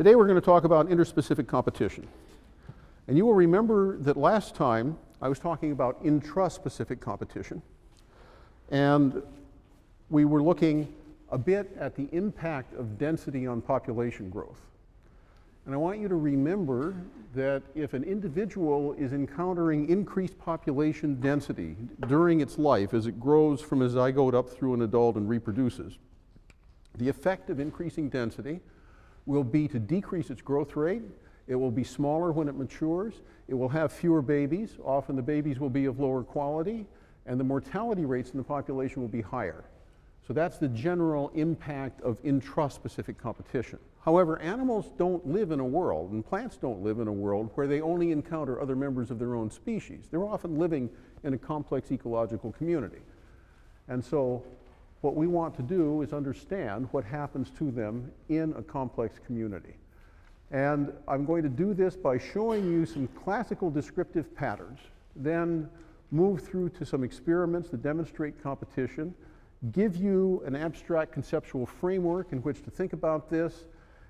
Today we're going to talk about interspecific competition. And you will remember that last time I was talking about intraspecific competition. And we were looking a bit at the impact of density on population growth. And I want you to remember that if an individual is encountering increased population density during its life as it grows from a zygote up through an adult and reproduces, the effect of increasing density will be to decrease its growth rate. It will be smaller when it matures. It will have fewer babies. Often the babies will be of lower quality, and the mortality rates in the population will be higher. So that's the general impact of intraspecific competition. However, animals don't live in a world, and plants don't live in a world where they only encounter other members of their own species. They're often living in a complex ecological community. And so what we want to do is understand what happens to them in a complex community. And I'm going to do this by showing you some classical descriptive patterns, then move through to some experiments that demonstrate competition, give you an abstract conceptual framework in which to think about this,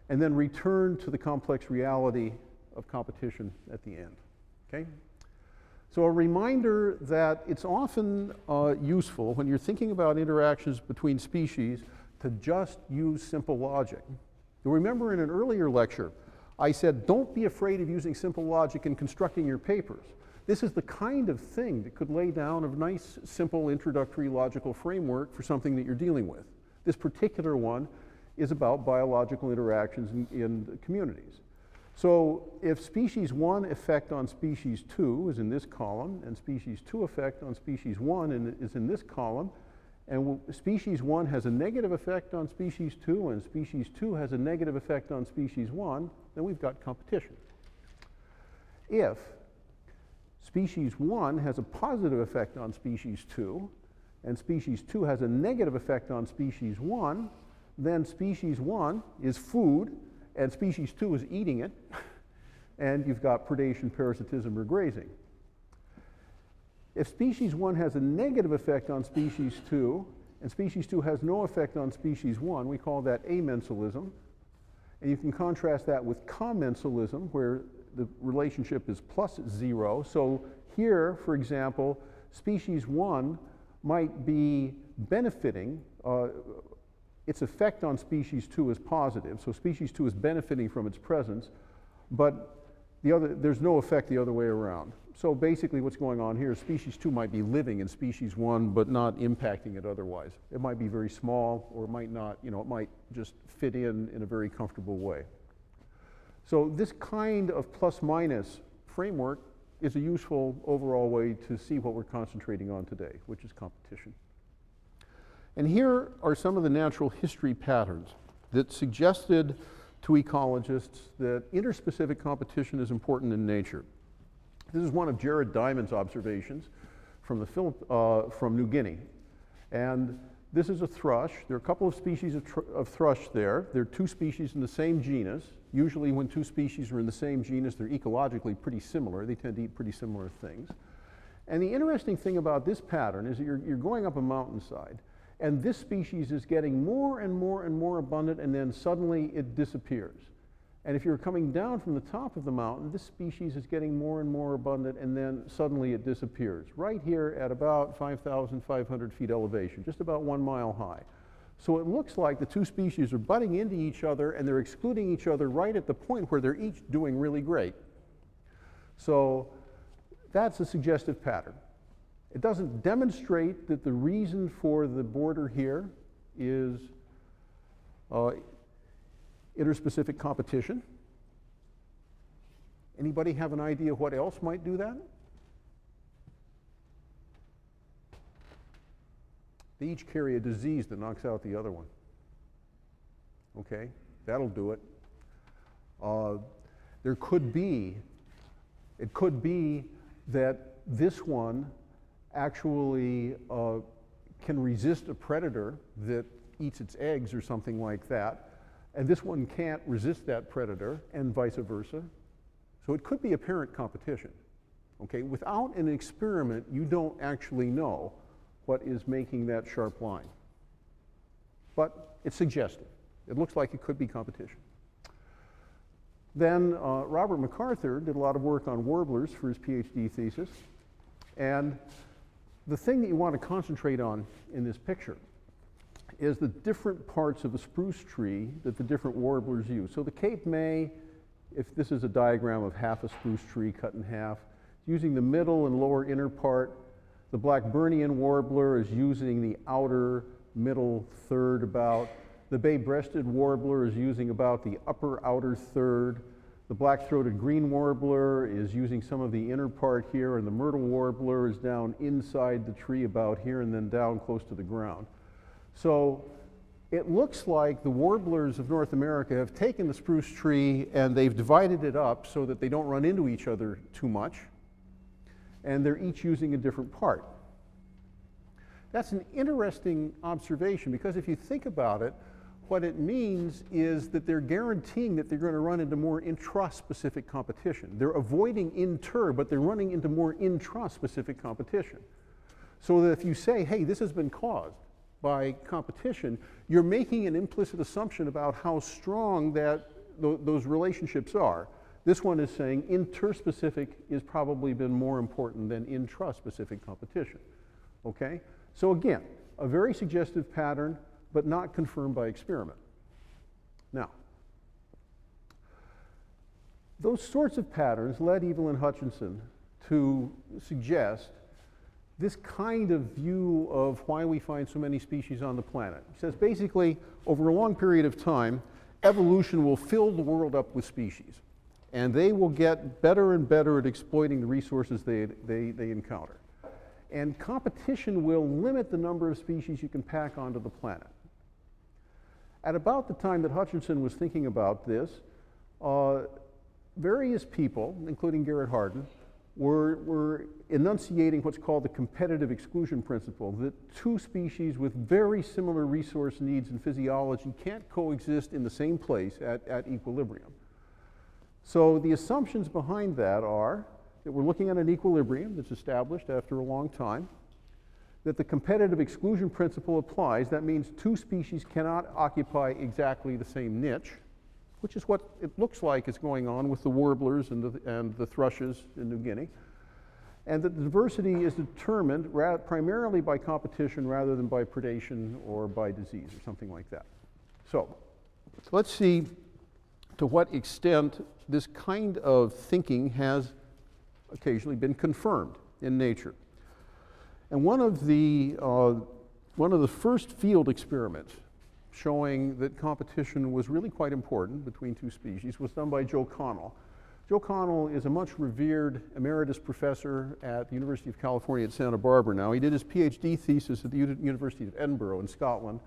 and then return to the complex reality of competition at the end. Okay? So, a reminder that it's often uh, useful when you're thinking about interactions between species to just use simple logic. You'll remember in an earlier lecture, I said, don't be afraid of using simple logic in constructing your papers. This is the kind of thing that could lay down a nice, simple introductory logical framework for something that you're dealing with. This particular one is about biological interactions in, in communities. So if species 1 effect on species 2 is in this column, and species 2 effect on species 1 is in this column, and species 1 has a negative effect on species 2, and species 2 has a negative effect on species 1, then we've got competition. If species 1 has a positive effect on species 2, and species 2 has a negative effect on species 1, then species 1 is food, and species 2 is eating it, and you've got predation, parasitism, or grazing. If species 1 has a negative effect on species 2, and species 2 has no effect on species 1, we call that amensalism. And you can contrast that with commensalism, where the relationship is plus zero. So here, for example, species 1 might be benefiting uh, its effect on species 2 is positive, so species 2 is benefiting from its presence, but the other, there's no effect the other way around. So basically what's going on here is species 2 might be living in species 1 but not impacting it otherwise. It might be very small or it might not, you know, it might just fit in in a very comfortable way. So this kind of plus minus framework is a useful overall way to see what we're concentrating on today, which is competition. And here are some of the natural history patterns that suggested to ecologists that interspecific competition is important in nature. This is one of Jared Diamond's observations from, the uh, from New Guinea. And this is a thrush. There are a couple of species of, tr- of thrush there. There are two species in the same genus. Usually, when two species are in the same genus, they're ecologically pretty similar. They tend to eat pretty similar things. And the interesting thing about this pattern is that you're, you're going up a mountainside and this species is getting more and more and more abundant, and then suddenly it disappears. And if you're coming down from the top of the mountain, this species is getting more and more abundant, and then suddenly it disappears. Right here at about 5,500 feet elevation, just about one mile high. So it looks like the two species are butting into each other, and they're excluding each other right at the point where they're each doing really great. So that's a suggestive pattern. It doesn't demonstrate that the reason for the border here is uh, interspecific competition. Anybody have an idea what else might do that? They each carry a disease that knocks out the other one. Okay, that'll do it. Uh, there could be, it could be that this one actually uh, can resist a predator that eats its eggs or something like that. And this one can't resist that predator, and vice versa. So it could be apparent competition. Okay, without an experiment, you don't actually know what is making that sharp line. But it's suggestive. It looks like it could be competition. Then uh, Robert MacArthur did a lot of work on warblers for his PhD thesis. And the thing that you want to concentrate on in this picture is the different parts of a spruce tree that the different warblers use. So the Cape May, if this is a diagram of half a spruce tree cut in half, using the middle and lower inner part. The Blackburnian warbler is using the outer middle third about. The bay-breasted warbler is using about the upper outer third. The black-throated green warbler is using some of the inner part here, and the myrtle warbler is down inside the tree about here and then down close to the ground. So it looks like the warblers of North America have taken the spruce tree and they've divided it up so that they don't run into each other too much, and they're each using a different part. That's an interesting observation because if you think about it, what it means is that they're guaranteeing that they're going to run into more intra-specific competition. They're avoiding inter, but they're running into more intra-specific competition. So that if you say, hey, this has been caused by competition, you're making an implicit assumption about how strong that th those relationships are. This one is saying interspecific has probably been more important than intraspecific competition. Okay? So again, a very suggestive pattern, but not confirmed by experiment. Now, those sorts of patterns led Evelyn Hutchinson to suggest this kind of view of why we find so many species on the planet. He says basically, over a long period of time, evolution will fill the world up with species, and they will get better and better at exploiting the resources they, they, they encounter. And competition will limit the number of species you can pack onto the planet. At about the time that Hutchinson was thinking about this, uh, various people, including Garrett Hardin, were, were enunciating what's called the competitive exclusion principle that two species with very similar resource needs and physiology can't coexist in the same place at, at equilibrium. So the assumptions behind that are that we're looking at an equilibrium that's established after a long time, that the competitive exclusion principle applies. That means two species cannot occupy exactly the same niche, which is what it looks like is going on with the warblers and the, and the thrushes in New Guinea. And that the diversity is determined primarily by competition rather than by predation or by disease or something like that. So let's see to what extent this kind of thinking has occasionally been confirmed in nature. And one of the, uh, one of the first field experiments showing that competition was really quite important between two species was done by Joe Connell. Joe Connell is a much revered emeritus professor at the University of California at Santa Barbara now. He did his PhD thesis at the U University of Edinburgh in Scotland,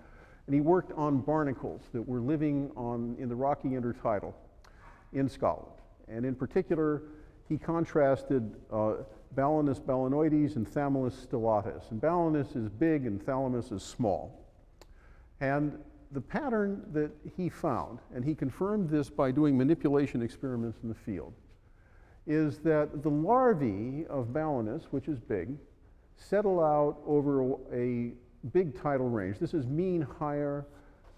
and he worked on barnacles that were living on, in the rocky intertidal in Scotland. And in particular, he contrasted uh, Balanus balanoides and Chthamalus stellatus. And Balanus is big and Chthamalus is small. And the pattern that he found, and he confirmed this by doing manipulation experiments in the field, is that the larvae of Balanus, which is big, settle out over a big tidal range. This is mean higher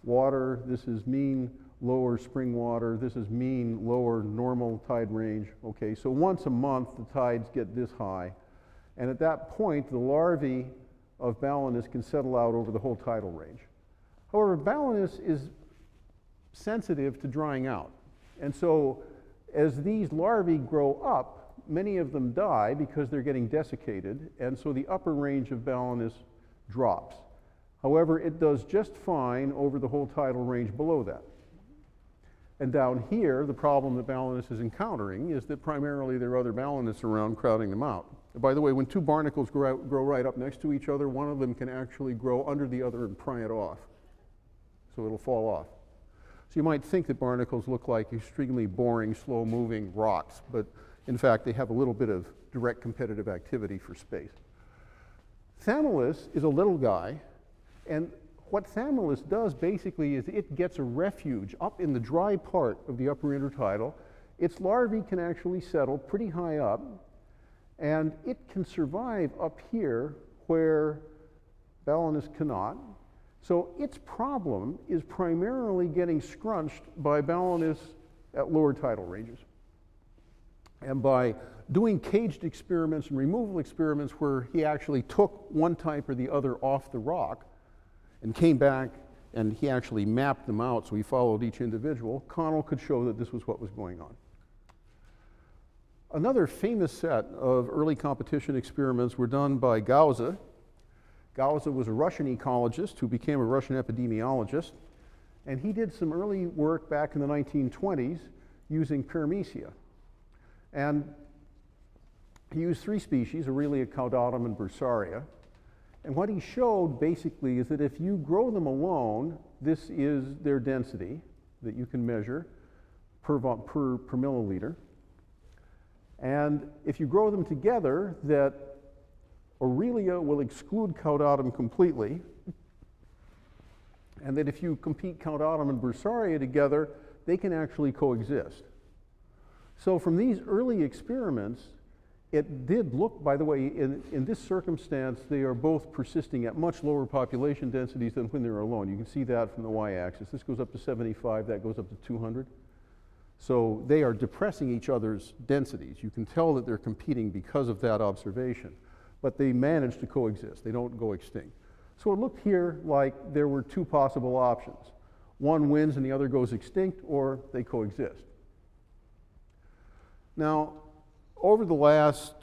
water, this is mean lower spring water, this is mean lower normal tide range. Okay, so once a month the tides get this high, and at that point the larvae of Balanus can settle out over the whole tidal range. However, Balanus is sensitive to drying out. And so as these larvae grow up, many of them die because they're getting desiccated, and so the upper range of Balanus drops. However, it does just fine over the whole tidal range below that. And down here, the problem that Balanus is encountering is that primarily there are other Balanus around crowding them out. By the way, when two barnacles grow, out, grow right up next to each other, one of them can actually grow under the other and pry it off so it'll fall off. So you might think that barnacles look like extremely boring, slow moving rocks, but in fact, they have a little bit of direct competitive activity for space. Chthamalus is a little guy, and what Chthamalus does basically is it gets a refuge up in the dry part of the upper intertidal. Its larvae can actually settle pretty high up, and it can survive up here where Balanus cannot. So its problem is primarily getting scrunched by Balanus at lower tidal ranges. And by doing caged experiments and removal experiments where he actually took one type or the other off the rock and came back and he actually mapped them out, so he followed each individual, Connell could show that this was what was going on. Another famous set of early competition experiments were done by Gause. Gause was a Russian ecologist who became a Russian epidemiologist, and he did some early work back in the 1920s using paramecia. And he used three species, Aurelia caudatum and Bursaria. And what he showed basically is that if you grow them alone, this is their density that you can measure per, per, per milliliter. And if you grow them together, that Aurelia will exclude caudatum completely, and that if you compete caudatum and Bursaria together, they can actually coexist. So from these early experiments, it did look, by the way, in, in this circumstance, they are both persisting at much lower population densities than when they're alone. You can see that from the y-axis. This goes up to 75, that goes up to 200. So they are depressing each other's densities. You can tell that they're competing because of that observation, but they manage to coexist. They don't go extinct. So it looked here like there were two possible options. One wins and the other goes extinct, or they coexist. Now, over the last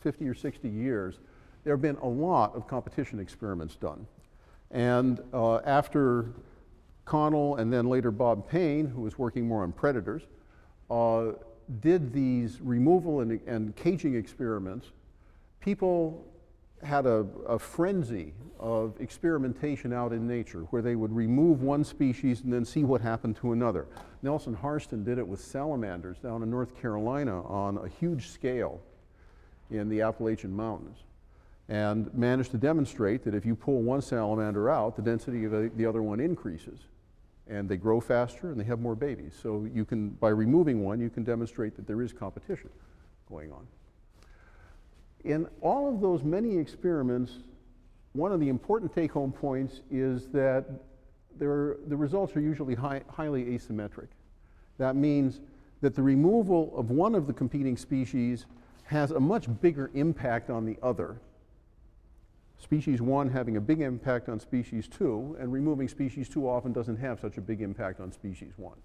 50 or 60 years, there have been a lot of competition experiments done. And uh, after Connell and then later Bob Paine, who was working more on predators, uh, did these removal and, and, caging experiments, people had a, a, frenzy of experimentation out in nature where they would remove one species and then see what happened to another. Nelson Hairston did it with salamanders down in North Carolina on a huge scale in the Appalachian Mountains and managed to demonstrate that if you pull one salamander out, the density of the other one increases and they grow faster and they have more babies. So you can, by removing one, you can demonstrate that there is competition going on. In all of those many experiments, one of the important take-home points is that the results are usually high, highly asymmetric. That means that the removal of one of the competing species has a much bigger impact on the other. Species one having a big impact on species two, and removing species two often doesn't have such a big impact on species one.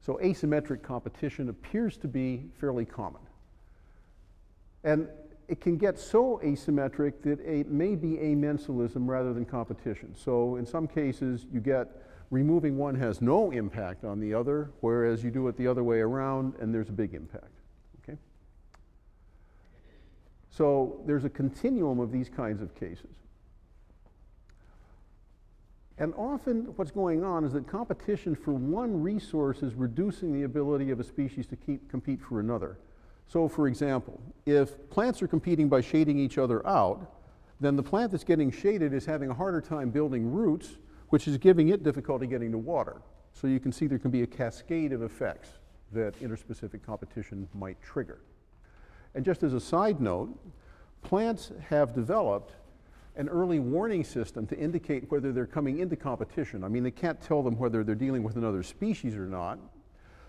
So asymmetric competition appears to be fairly common. And it can get so asymmetric that it may be amensalism rather than competition. So in some cases, you get removing one has no impact on the other, whereas you do it the other way around and there's a big impact. Okay? So there's a continuum of these kinds of cases. And often what's going on is that competition for one resource is reducing the ability of a species to keep, compete for another. So for example, if plants are competing by shading each other out, then the plant that's getting shaded is having a harder time building roots, which is giving it difficulty getting to water. So you can see there can be a cascade of effects that interspecific competition might trigger. And just as a side note, plants have developed an early warning system to indicate whether they're coming into competition. I mean, they can't tell them whether they're dealing with another species or not,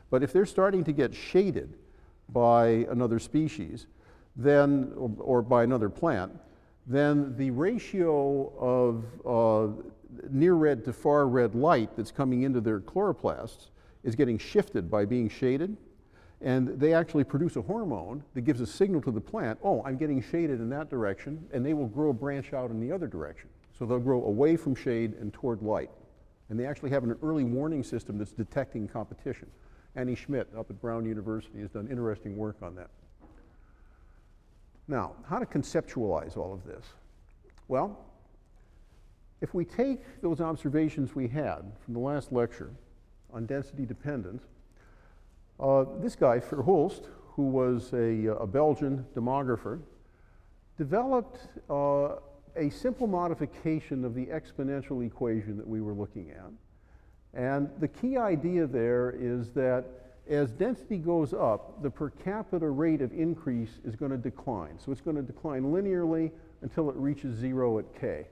but if they're starting to get shaded, by another species, then, or, or by another plant, then the ratio of uh, near red to far red light that's coming into their chloroplasts is getting shifted by being shaded. And they actually produce a hormone that gives a signal to the plant, oh, I'm getting shaded in that direction, and they will grow a branch out in the other direction. So they'll grow away from shade and toward light. And they actually have an early warning system that's detecting competition. Annie Schmitt up at Brown University has done interesting work on that. Now, how to conceptualize all of this? Well, if we take those observations we had from the last lecture on density dependence, uh, this guy, Verhulst, who was a, a Belgian demographer, developed uh, a simple modification of the exponential equation that we were looking at. And the key idea there is that as density goes up, the per capita rate of increase is going to decline. So it's going to decline linearly until it reaches zero at k.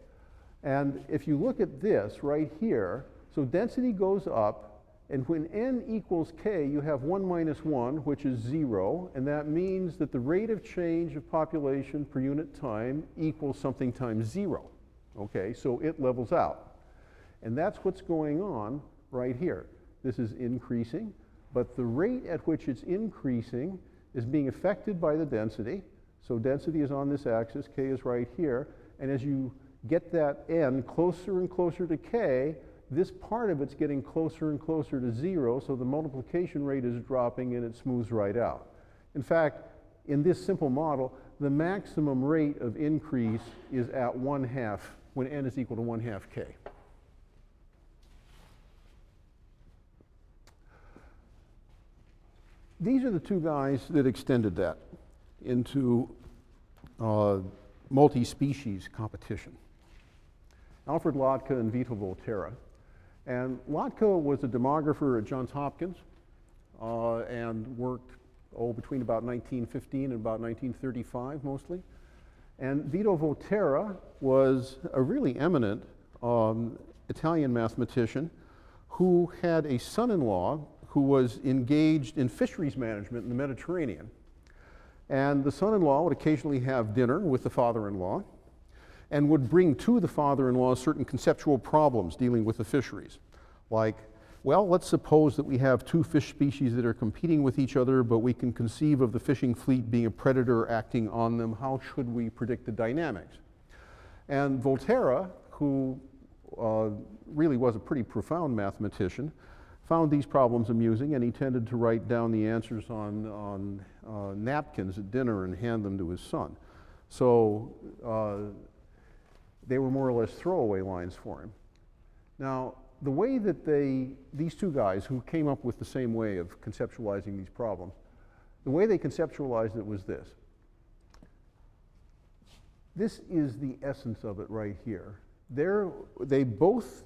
And if you look at this right here, so density goes up And when n equals k, you have 1 minus 1, which is 0, and that means that the rate of change of population per unit time equals something times 0. Okay, so it levels out. And that's what's going on right here. This is increasing, but the rate at which it's increasing is being affected by the density. So density is on this axis, k is right here, and as you get that n closer and closer to k, this part of it's getting closer and closer to zero, so the multiplication rate is dropping and it smooths right out. In fact, in this simple model, the maximum rate of increase is at one half, when n is equal to one half k. These are the two guys that extended that into uh, multi-species competition. Alfred Lotka and Vito Volterra. And Lotka was a demographer at Johns Hopkins uh, and worked, oh, between about 1915 and about 1935 mostly. And Vito Volterra was a really eminent um, Italian mathematician who had a son-in-law who was engaged in fisheries management in the Mediterranean. And the son-in-law would occasionally have dinner with the father-in-law and would bring to the father in law certain conceptual problems dealing with the fisheries. Like, well, let's suppose that we have two fish species that are competing with each other, but we can conceive of the fishing fleet being a predator acting on them. How should we predict the dynamics? And Volterra, who uh, really was a pretty profound mathematician, found these problems amusing and he tended to write down the answers on, on uh, napkins at dinner and hand them to his son. So uh, they were more or less throwaway lines for him. Now, the way that they, these two guys who came up with the same way of conceptualizing these problems, the way they conceptualized it was this. This is the essence of it right here. They're, they both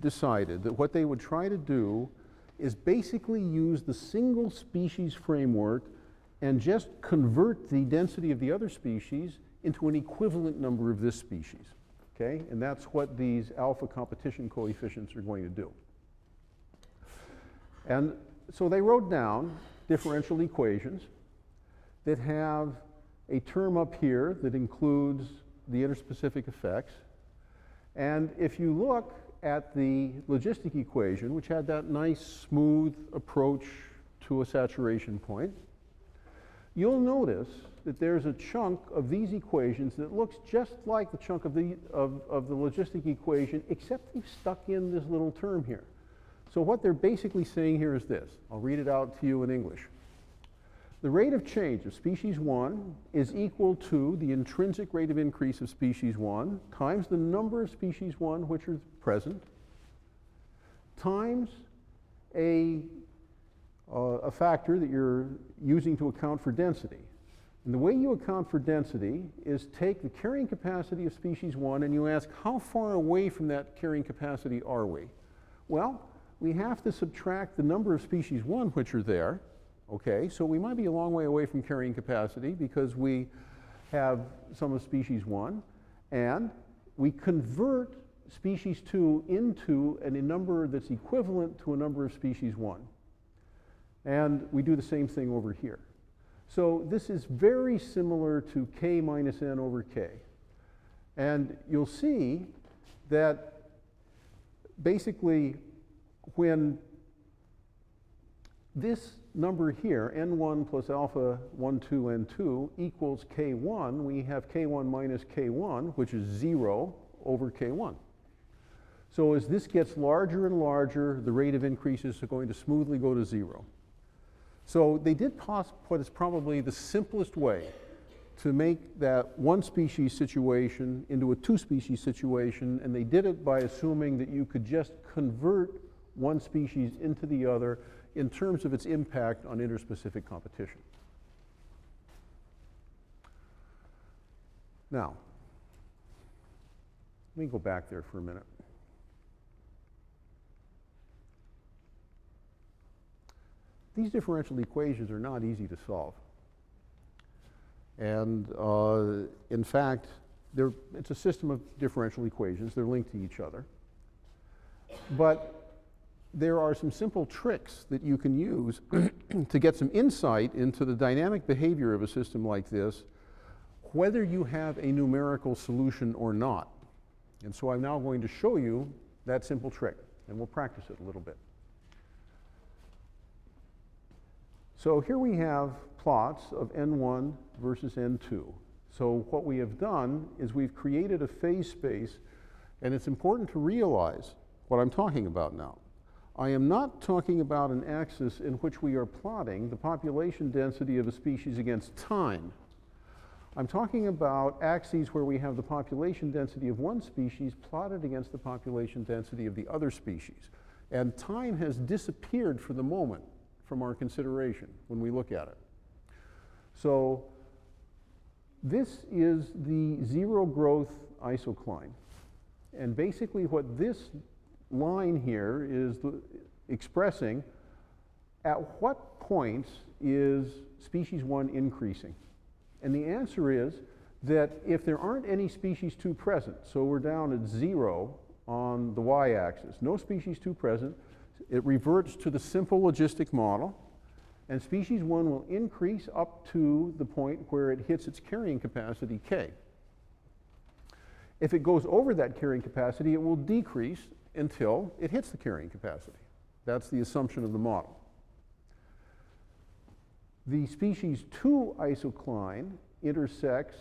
decided that what they would try to do is basically use the single species framework and just convert the density of the other species into an equivalent number of this species okay? And that's what these alpha competition coefficients are going to do. And so they wrote down differential equations that have a term up here that includes the interspecific effects. And if you look at the logistic equation, which had that nice smooth approach to a saturation point, you'll notice that there's a chunk of these equations that looks just like the chunk of the, of, of the logistic equation, except they've stuck in this little term here. So what they're basically saying here is this. I'll read it out to you in English. The rate of change of species 1 is equal to the intrinsic rate of increase of species 1 times the number of species 1 which are present times a, uh, a factor that you're using to account for density. And the way you account for density is take the carrying capacity of species one and you ask how far away from that carrying capacity are we? Well, we have to subtract the number of species one which are there, okay? So we might be a long way away from carrying capacity because we have some of species one and we convert species two into a number that's equivalent to a number of species one. And we do the same thing over here. So this is very similar to k minus n over k. And you'll see that basically when this number here, n1 plus alpha 1, 2, n2 equals k1, we have k1 minus k1, which is 0 over k1. So as this gets larger and larger, the rate of increase is going to smoothly go to 0. So they did what is probably the simplest way to make that one species situation into a two species situation, and they did it by assuming that you could just convert one species into the other in terms of its impact on interspecific competition. Now, let me go back there for a minute. These differential equations are not easy to solve. And uh, in fact, it's a system of differential equations. They're linked to each other. But there are some simple tricks that you can use to get some insight into the dynamic behavior of a system like this, whether you have a numerical solution or not. And so I'm now going to show you that simple trick, and we'll practice it a little bit. So here we have plots of n1 versus n2. So what we have done is we've created a phase space, and it's important to realize what I'm talking about now. I am not talking about an axis in which we are plotting the population density of a species against time. I'm talking about axes where we have the population density of one species plotted against the population density of the other species. And time has disappeared for the moment from our consideration when we look at it. So this is the zero growth isocline. And basically what this line here is the, expressing at what points is species one increasing? And the answer is that if there aren't any species two present, so we're down at zero on the y-axis, no species two present, it reverts to the simple logistic model, and species one will increase up to the point where it hits its carrying capacity, k. If it goes over that carrying capacity, it will decrease until it hits the carrying capacity. That's the assumption of the model. The species 2 isocline intersects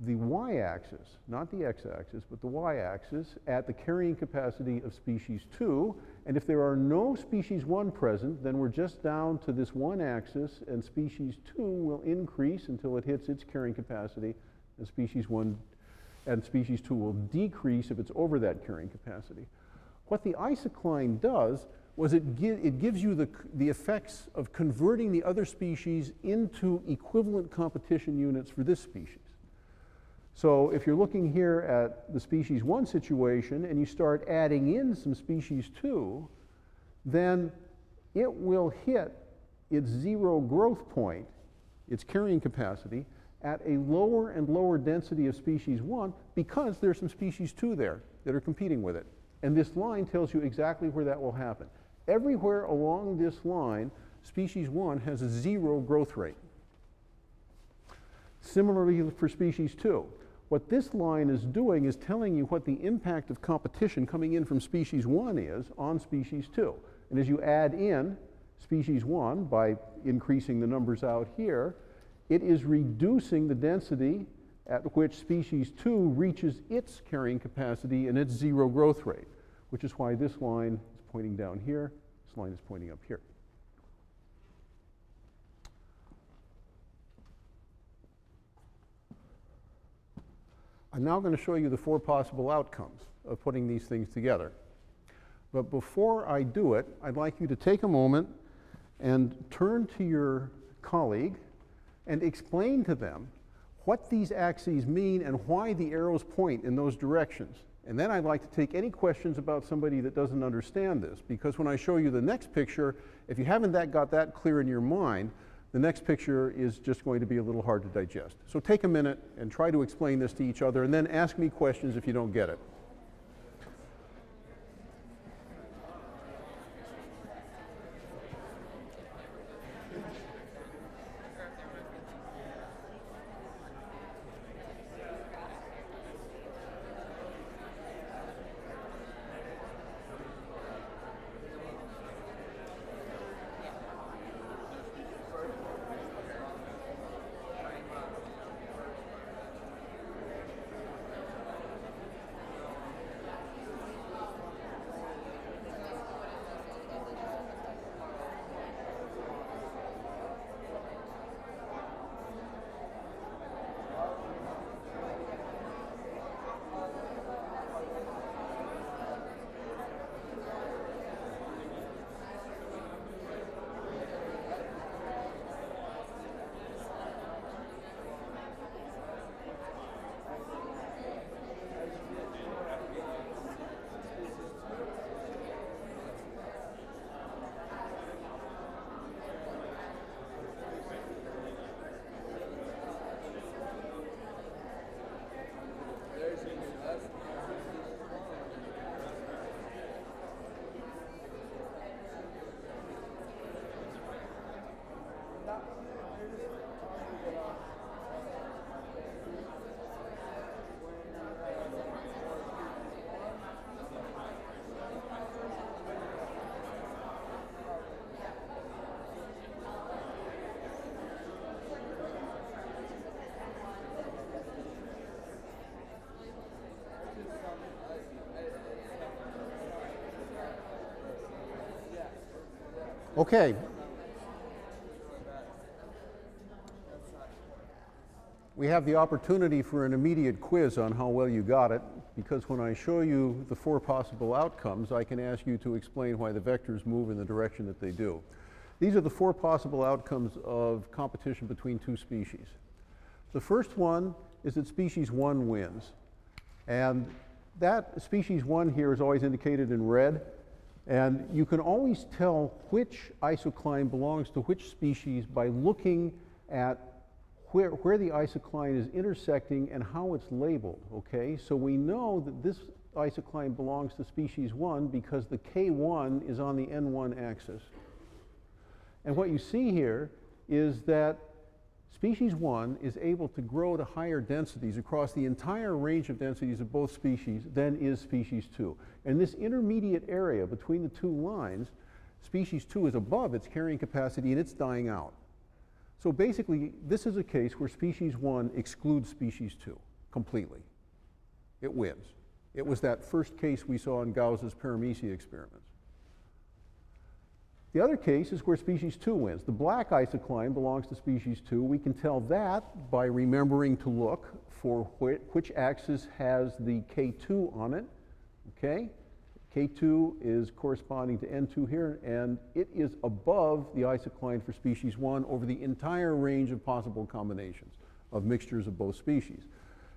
the y-axis, not the x-axis, but the y-axis at the carrying capacity of species 2. And if there are no species 1 present, then we're just down to this one axis, and species 2 will increase until it hits its carrying capacity, and species 1 and species 2 will decrease if it's over that carrying capacity. What the isocline does was it, gi it gives you the, the effects of converting the other species into equivalent competition units for this species. So if you're looking here at the species 1 situation and you start adding in some species 2, then it will hit its zero growth point, its carrying capacity, at a lower and lower density of species 1 because there's some species 2 there that are competing with it. And this line tells you exactly where that will happen. Everywhere along this line, species 1 has a zero growth rate. Similarly for species 2. What this line is doing is telling you what the impact of competition coming in from species 1 is on species 2. And as you add in species 1 by increasing the numbers out here, it is reducing the density at which species 2 reaches its carrying capacity and its zero growth rate, which is why this line is pointing down here. This line is pointing up here. I'm now going to show you the four possible outcomes of putting these things together. But before I do it, I'd like you to take a moment and turn to your colleague and explain to them what these axes mean and why the arrows point in those directions. And then I'd like to take any questions about somebody that doesn't understand this, because when I show you the next picture, if you haven't that got that clear in your mind, the next picture is just going to be a little hard to digest. So take a minute and try to explain this to each other, and then ask me questions if you don't get it. Okay. We have the opportunity for an immediate quiz on how well you got it, because when I show you the four possible outcomes, I can ask you to explain why the vectors move in the direction that they do. These are the four possible outcomes of competition between two species. The first one is that species one wins. And that species one here is always indicated in red. And you can always tell which isocline belongs to which species by looking at where, where the isocline is intersecting and how it's labeled, okay? So we know that this isocline belongs to species 1 because the K1 is on the N1 axis. And what you see here is that species 1 is able to grow to higher densities across the entire range of densities of both species than is species 2. And this intermediate area between the two lines, species 2 is above its carrying capacity and it's dying out. So basically, this is a case where species 1 excludes species 2 completely. It wins. It was that first case we saw in Gause's paramecia experiments. The other case is where species 2 wins. The black isocline belongs to species 2. We can tell that by remembering to look for wh which axis has the K2 on it. Okay? K2 is corresponding to N2 here, and it is above the isocline for species 1 over the entire range of possible combinations of mixtures of both species.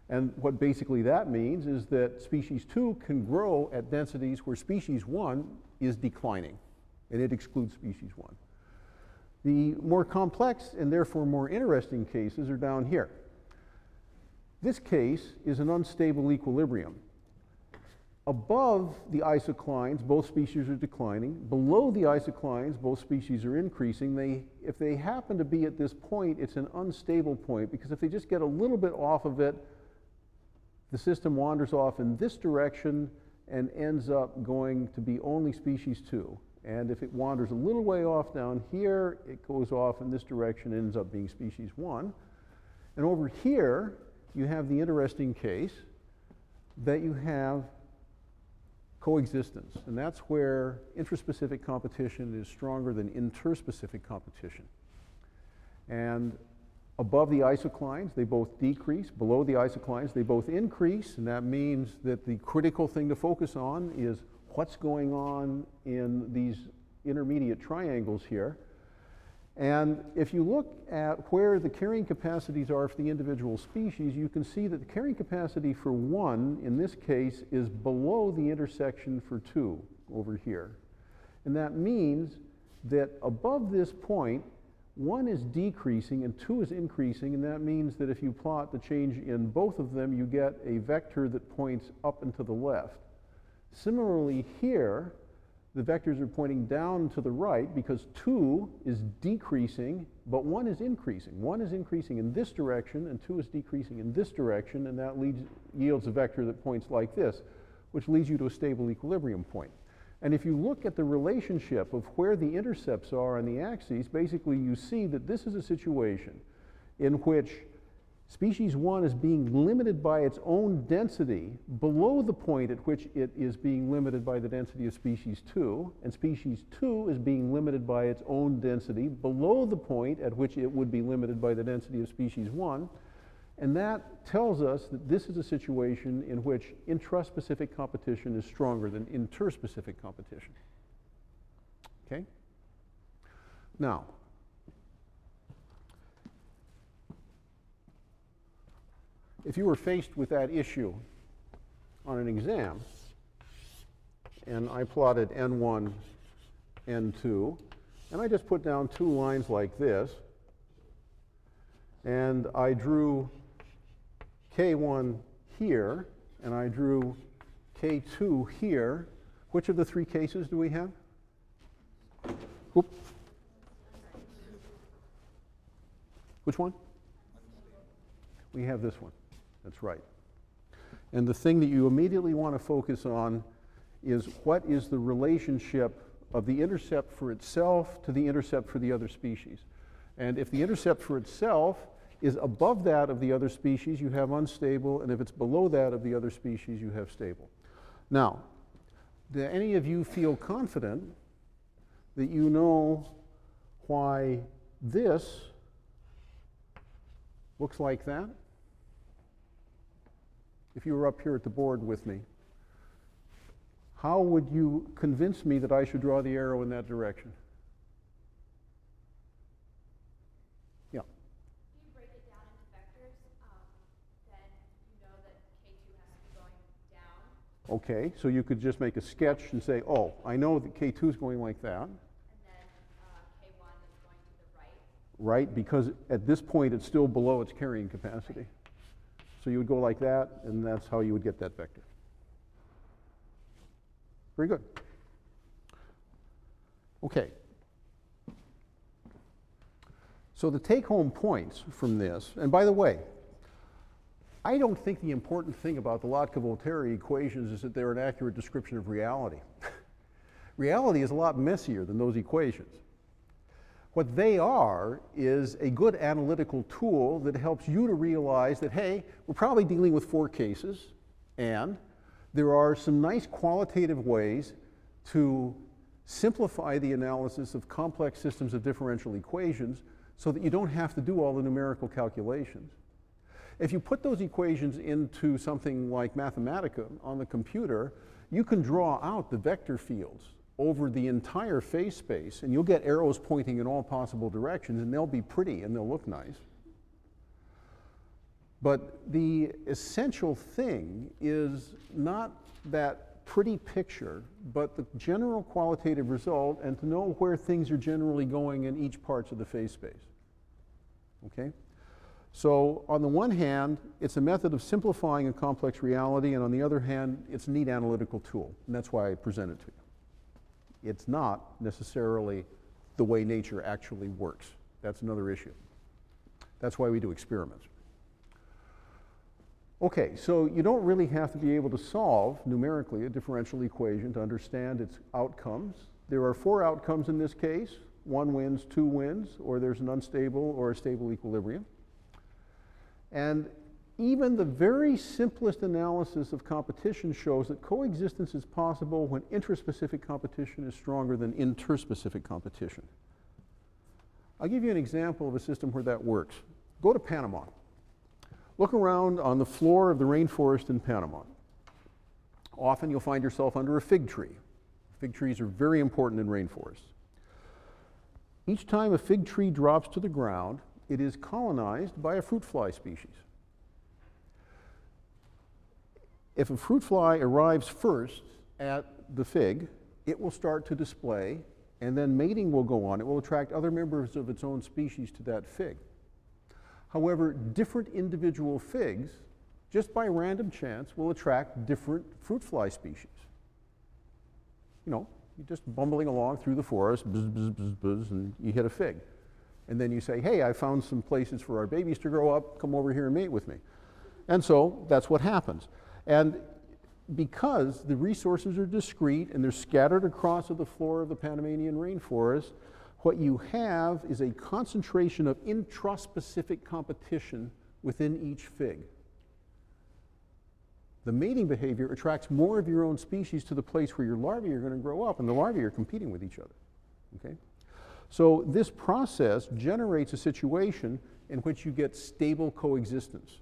And what basically that means is that species 2 can grow at densities where species 1 is declining, and it excludes species 1. The more complex and therefore more interesting cases are down here. This case is an unstable equilibrium. Above the isoclines, both species are declining. Below the isoclines, both species are increasing. They, if they happen to be at this point, it's an unstable point because if they just get a little bit off of it, the system wanders off in this direction and ends up going to be only species 2. And if it wanders a little way off down here, it goes off in this direction and ends up being species 1. And over here, you have the interesting case that you have coexistence. And that's where intraspecific competition is stronger than interspecific competition. And above the isoclines, they both decrease. Below the isoclines, they both increase. And that means that the critical thing to focus on is what's going on in these intermediate triangles here. And if you look at where the carrying capacities are for the individual species, you can see that the carrying capacity for one, in this case, is below the intersection for two over here. And that means that above this point, one is decreasing and two is increasing, and that means that if you plot the change in both of them, you get a vector that points up and to the left. Similarly here, the vectors are pointing down to the right because 2 is decreasing, but 1 is increasing. 1 is increasing in this direction, and 2 is decreasing in this direction, and that leads, yields a vector that points like this, which leads you to a stable equilibrium point. And if you look at the relationship of where the intercepts are on the axes, basically you see that this is a situation in which Species 1 is being limited by its own density below the point at which it is being limited by the density of species 2, and species 2 is being limited by its own density below the point at which it would be limited by the density of species 1. And that tells us that this is a situation in which intraspecific competition is stronger than interspecific competition. Okay? Now, if you were faced with that issue on an exam, and I plotted N1, N2, and I just put down two lines like this, and I drew K1 here, and I drew K2 here. Which of the three cases do we have? Whoop. Which one? We have this one. That's right. And the thing that you immediately want to focus on is what is the relationship of the intercept for itself to the intercept for the other species. And if the intercept for itself is above that of the other species, you have unstable, and if it's below that of the other species, you have stable. Now, do any of you feel confident that you know why this looks like that? If you were up here at the board with me, how would you convince me that I should draw the arrow in that direction? Yeah. You break it down into vectors, um, then you know that K2 has to be going down, Okay, so you could just make a sketch and say, oh, I know that K2 is going like that, and then uh, K1 is going to the right. right? Because at this point, it's still below its carrying capacity. So you would go like that, and that's how you would get that vector. Very good. Okay. So the take-home points from this, and by the way, I don't think the important thing about the Lotka-Volterra equations is that they're an accurate description of reality. reality is a lot messier than those equations. What they are is a good analytical tool that helps you to realize that, hey, we're probably dealing with four cases, and there are some nice qualitative ways to simplify the analysis of complex systems of differential equations so that you don't have to do all the numerical calculations. If you put those equations into something like Mathematica on the computer, you can draw out the vector fields over the entire phase space, and you'll get arrows pointing in all possible directions, and they'll be pretty and they'll look nice. But the essential thing is not that pretty picture, but the general qualitative result, and to know where things are generally going in each parts of the phase space. Okay? So, on the one hand, it's a method of simplifying a complex reality, and on the other hand, it's a neat analytical tool, and that's why I present it to you. It's not necessarily the way nature actually works. That's another issue. That's why we do experiments. Okay, so you don't really have to be able to solve numerically a differential equation to understand its outcomes. There are four outcomes in this case one wins, two wins, or there's an unstable or a stable equilibrium. And even the very simplest analysis of competition shows that coexistence is possible when intraspecific competition is stronger than interspecific competition. I'll give you an example of a system where that works. Go to Panama. Look around on the floor of the rainforest in Panama. Often you'll find yourself under a fig tree. Fig trees are very important in rainforests. Each time a fig tree drops to the ground, it is colonized by a fruit fly species. If a fruit fly arrives first at the fig, it will start to display, and then mating will go on. It will attract other members of its own species to that fig. However, different individual figs, just by random chance, will attract different fruit fly species. You know, you're just bumbling along through the forest, buzz, buzz, buzz, buzz, and you hit a fig. And then you say, hey, I found some places for our babies to grow up, come over here and mate with me. And so that's what happens. And because the resources are discrete and they're scattered across the floor of the Panamanian rainforest, what you have is a concentration of intraspecific competition within each fig. The mating behavior attracts more of your own species to the place where your larvae are going to grow up, and the larvae are competing with each other. Okay? So this process generates a situation in which you get stable coexistence.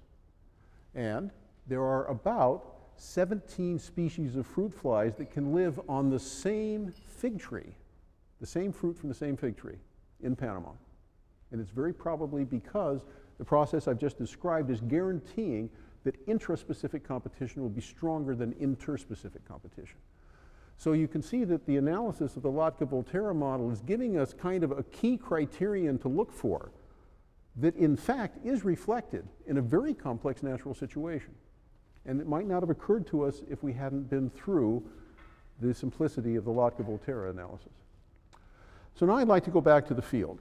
And there are about 17 species of fruit flies that can live on the same fig tree, the same fruit from the same fig tree in Panama. And it's very probably because the process I've just described is guaranteeing that intraspecific competition will be stronger than interspecific competition. So you can see that the analysis of the Lotka-Volterra model is giving us kind of a key criterion to look for that in fact is reflected in a very complex natural situation. And it might not have occurred to us if we hadn't been through the simplicity of the Lotka-Volterra analysis. So now I'd like to go back to the field.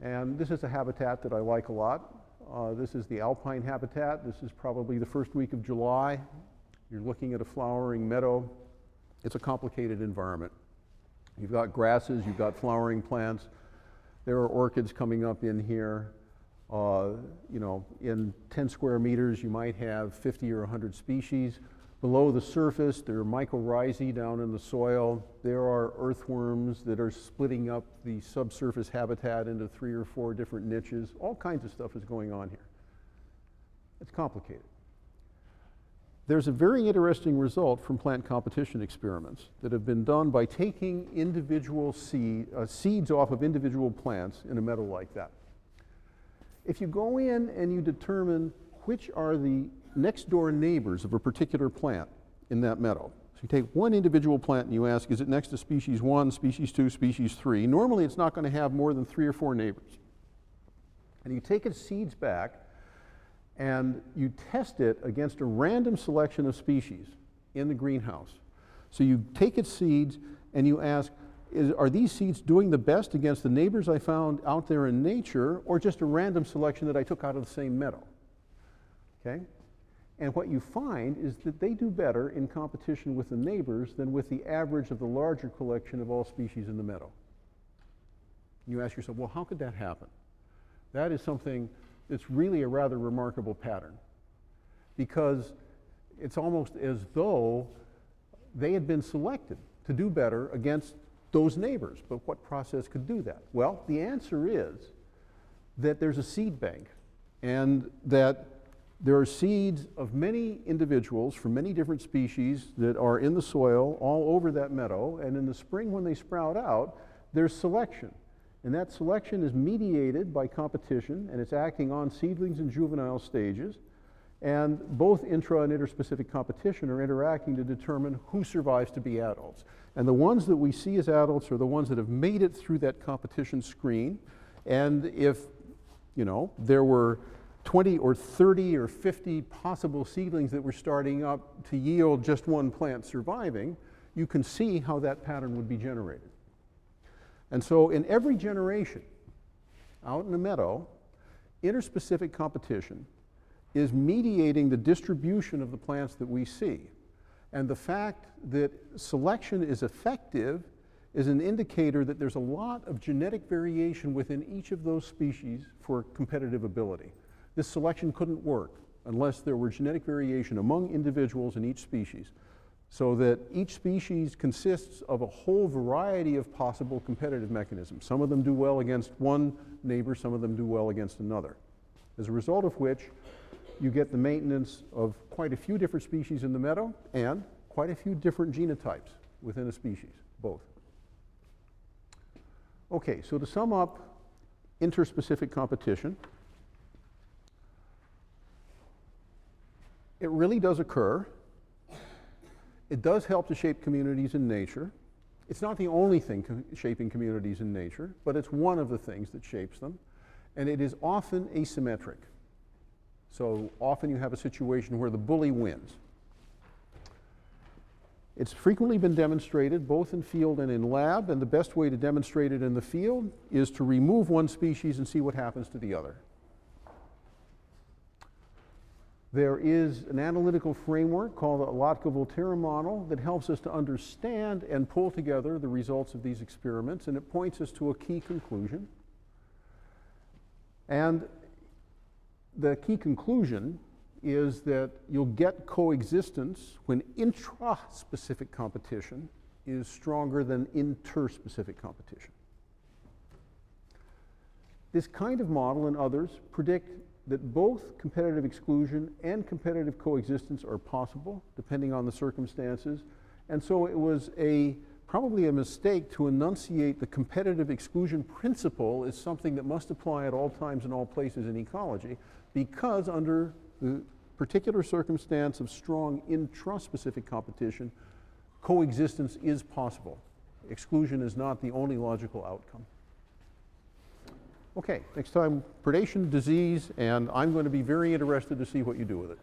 And this is a habitat that I like a lot. Uh, this is the alpine habitat. This is probably the first week of July. You're looking at a flowering meadow. It's a complicated environment. You've got grasses, you've got flowering plants. There are orchids coming up in here. Uh, you know, in 10 square meters, you might have 50 or 100 species. Below the surface, there are mycorrhizae down in the soil. There are earthworms that are splitting up the subsurface habitat into three or four different niches. All kinds of stuff is going on here. It's complicated. There's a very interesting result from plant competition experiments that have been done by taking individual seed, uh, seeds off of individual plants in a meadow like that. If you go in and you determine which are the next door neighbors of a particular plant in that meadow, so you take one individual plant and you ask, is it next to species one, species two, species three? Normally it's not going to have more than three or four neighbors. And you take its seeds back and you test it against a random selection of species in the greenhouse. So you take its seeds and you ask, is, are these seeds doing the best against the neighbors I found out there in nature, or just a random selection that I took out of the same meadow? Okay? And what you find is that they do better in competition with the neighbors than with the average of the larger collection of all species in the meadow. You ask yourself, well, how could that happen? That is something that's really a rather remarkable pattern because it's almost as though they had been selected to do better against those neighbors. But what process could do that? Well, the answer is that there's a seed bank and that there are seeds of many individuals from many different species that are in the soil all over that meadow. And in the spring, when they sprout out, there's selection. And that selection is mediated by competition and it's acting on seedlings and juvenile stages. And both intra and interspecific competition are interacting to determine who survives to be adults. And the ones that we see as adults are the ones that have made it through that competition screen. And if, you know, there were 20 or 30 or 50 possible seedlings that were starting up to yield just one plant surviving, you can see how that pattern would be generated. And so, in every generation out in the meadow, interspecific competition is mediating the distribution of the plants that we see. And the fact that selection is effective is an indicator that there's a lot of genetic variation within each of those species for competitive ability. This selection couldn't work unless there were genetic variation among individuals in each species, so that each species consists of a whole variety of possible competitive mechanisms. Some of them do well against one neighbor, some of them do well against another. As a result of which, you get the maintenance of quite a few different species in the meadow and quite a few different genotypes within a species, both. Okay, so to sum up interspecific competition, it really does occur. It does help to shape communities in nature. It's not the only thing shaping communities in nature, but it's one of the things that shapes them. And it is often asymmetric. So often you have a situation where the bully wins. It's frequently been demonstrated both in field and in lab, and the best way to demonstrate it in the field is to remove one species and see what happens to the other. There is an analytical framework called the Lotka-Volterra model that helps us to understand and pull together the results of these experiments, and it points us to a key conclusion. And the key conclusion is that you'll get coexistence when intra-specific competition is stronger than interspecific competition. This kind of model and others predict that both competitive exclusion and competitive coexistence are possible depending on the circumstances. And so it was a probably a mistake to enunciate the competitive exclusion principle as something that must apply at all times and all places in ecology because under the particular circumstance of strong intraspecific competition, coexistence is possible. Exclusion is not the only logical outcome. Okay, next time, predation, disease, and I'm going to be very interested to see what you do with it.